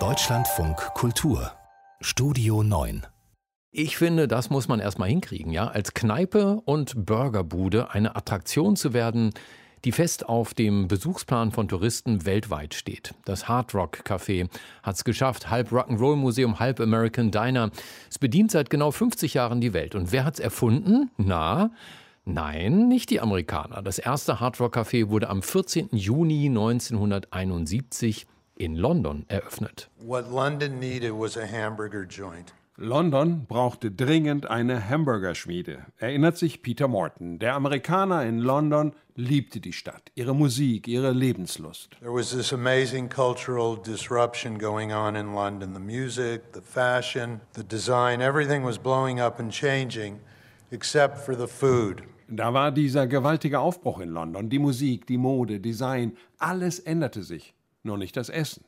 Deutschlandfunk Kultur Studio 9 ich finde, das muss man erstmal hinkriegen, ja, als Kneipe und Burgerbude eine Attraktion zu werden, die fest auf dem Besuchsplan von Touristen weltweit steht. Das Hard Rock Café hat es geschafft, halb Rock'n'Roll Museum, halb American Diner. Es bedient seit genau 50 Jahren die Welt. Und wer hat es erfunden? Na, Nein, nicht die Amerikaner. Das erste Hard Rock Café wurde am 14. Juni 1971 in London eröffnet. What London needed was a hamburger joint. London brauchte dringend eine Hamburgerschmiede, erinnert sich Peter Morton. Der Amerikaner in London liebte die Stadt, ihre Musik, ihre Lebenslust. There was this amazing cultural disruption going on in London. The music, the fashion, the design, everything was blowing up and changing, except for the food. Da war dieser gewaltige Aufbruch in London. Die Musik, die Mode, Design, alles änderte sich, nur nicht das Essen.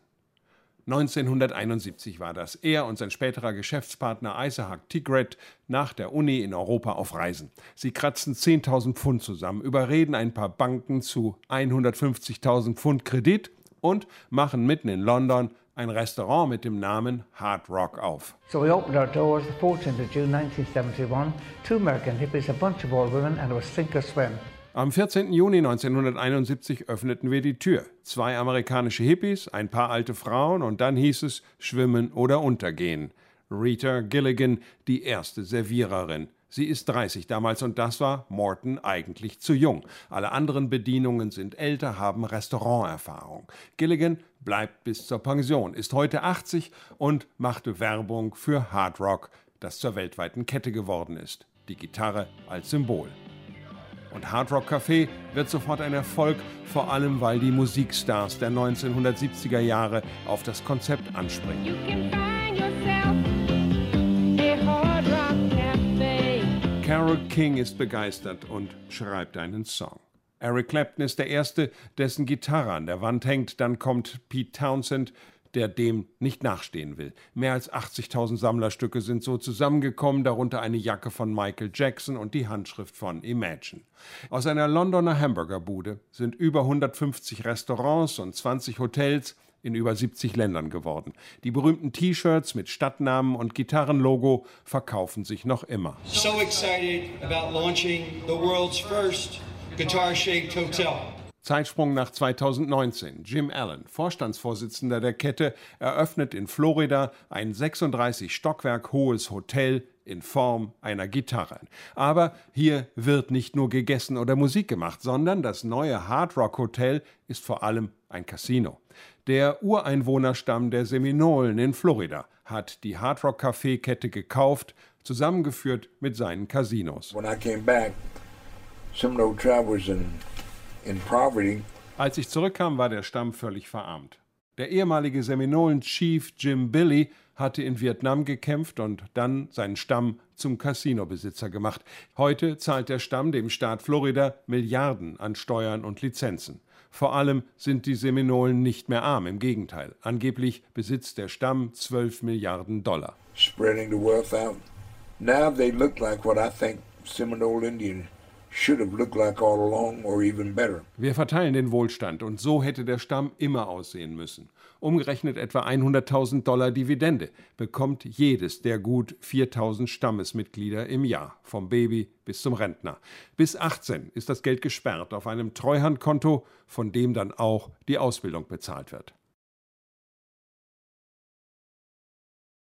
1971 war das. Er und sein späterer Geschäftspartner Isaac Tigret nach der Uni in Europa auf Reisen. Sie kratzen 10.000 Pfund zusammen, überreden ein paar Banken zu 150.000 Pfund Kredit und machen mitten in London ein Restaurant mit dem Namen Hard Rock auf. So we opened our doors the 14th of June 1971. Two American hippies, a bunch of old women and it was sink or swim. Am 14. Juni 1971 öffneten wir die Tür. Zwei amerikanische Hippies, ein paar alte Frauen und dann hieß es Schwimmen oder Untergehen. Rita Gilligan, die erste Serviererin. Sie ist 30 damals und das war Morton eigentlich zu jung. Alle anderen Bedienungen sind älter, haben Restauranterfahrung. Gilligan bleibt bis zur Pension, ist heute 80 und machte Werbung für Hard Rock, das zur weltweiten Kette geworden ist. Die Gitarre als Symbol. Und Hard Rock Café wird sofort ein Erfolg, vor allem weil die Musikstars der 1970er Jahre auf das Konzept anspringen. Carol King ist begeistert und schreibt einen Song. Eric Clapton ist der Erste, dessen Gitarre an der Wand hängt. Dann kommt Pete Townsend, der dem nicht nachstehen will. Mehr als 80.000 Sammlerstücke sind so zusammengekommen, darunter eine Jacke von Michael Jackson und die Handschrift von Imagine. Aus einer Londoner Hamburgerbude sind über 150 Restaurants und 20 Hotels in über 70 Ländern geworden. Die berühmten T-Shirts mit Stadtnamen und Gitarrenlogo verkaufen sich noch immer. So excited about launching the world's first guitar-shaped hotel. Zeitsprung nach 2019. Jim Allen, Vorstandsvorsitzender der Kette, eröffnet in Florida ein 36 Stockwerk hohes Hotel in Form einer Gitarre. Aber hier wird nicht nur gegessen oder Musik gemacht, sondern das neue Hard Rock Hotel ist vor allem ein Casino. Der Ureinwohnerstamm der Seminolen in Florida hat die Hard Rock Café Kette gekauft, zusammengeführt mit seinen Casinos. When I came back, in in poverty. Als ich zurückkam, war der Stamm völlig verarmt. Der ehemalige Seminolen-Chief Jim Billy hatte in Vietnam gekämpft und dann seinen Stamm zum Casinobesitzer gemacht. Heute zahlt der Stamm dem Staat Florida Milliarden an Steuern und Lizenzen. Vor allem sind die Seminolen nicht mehr arm, im Gegenteil. Angeblich besitzt der Stamm 12 Milliarden Dollar. Spreading the wealth out. Now they look like what I think Seminole Indian wir verteilen den Wohlstand und so hätte der Stamm immer aussehen müssen. Umgerechnet etwa 100.000 Dollar Dividende bekommt jedes der gut 4.000 Stammesmitglieder im Jahr, vom Baby bis zum Rentner. Bis 18 ist das Geld gesperrt auf einem Treuhandkonto, von dem dann auch die Ausbildung bezahlt wird.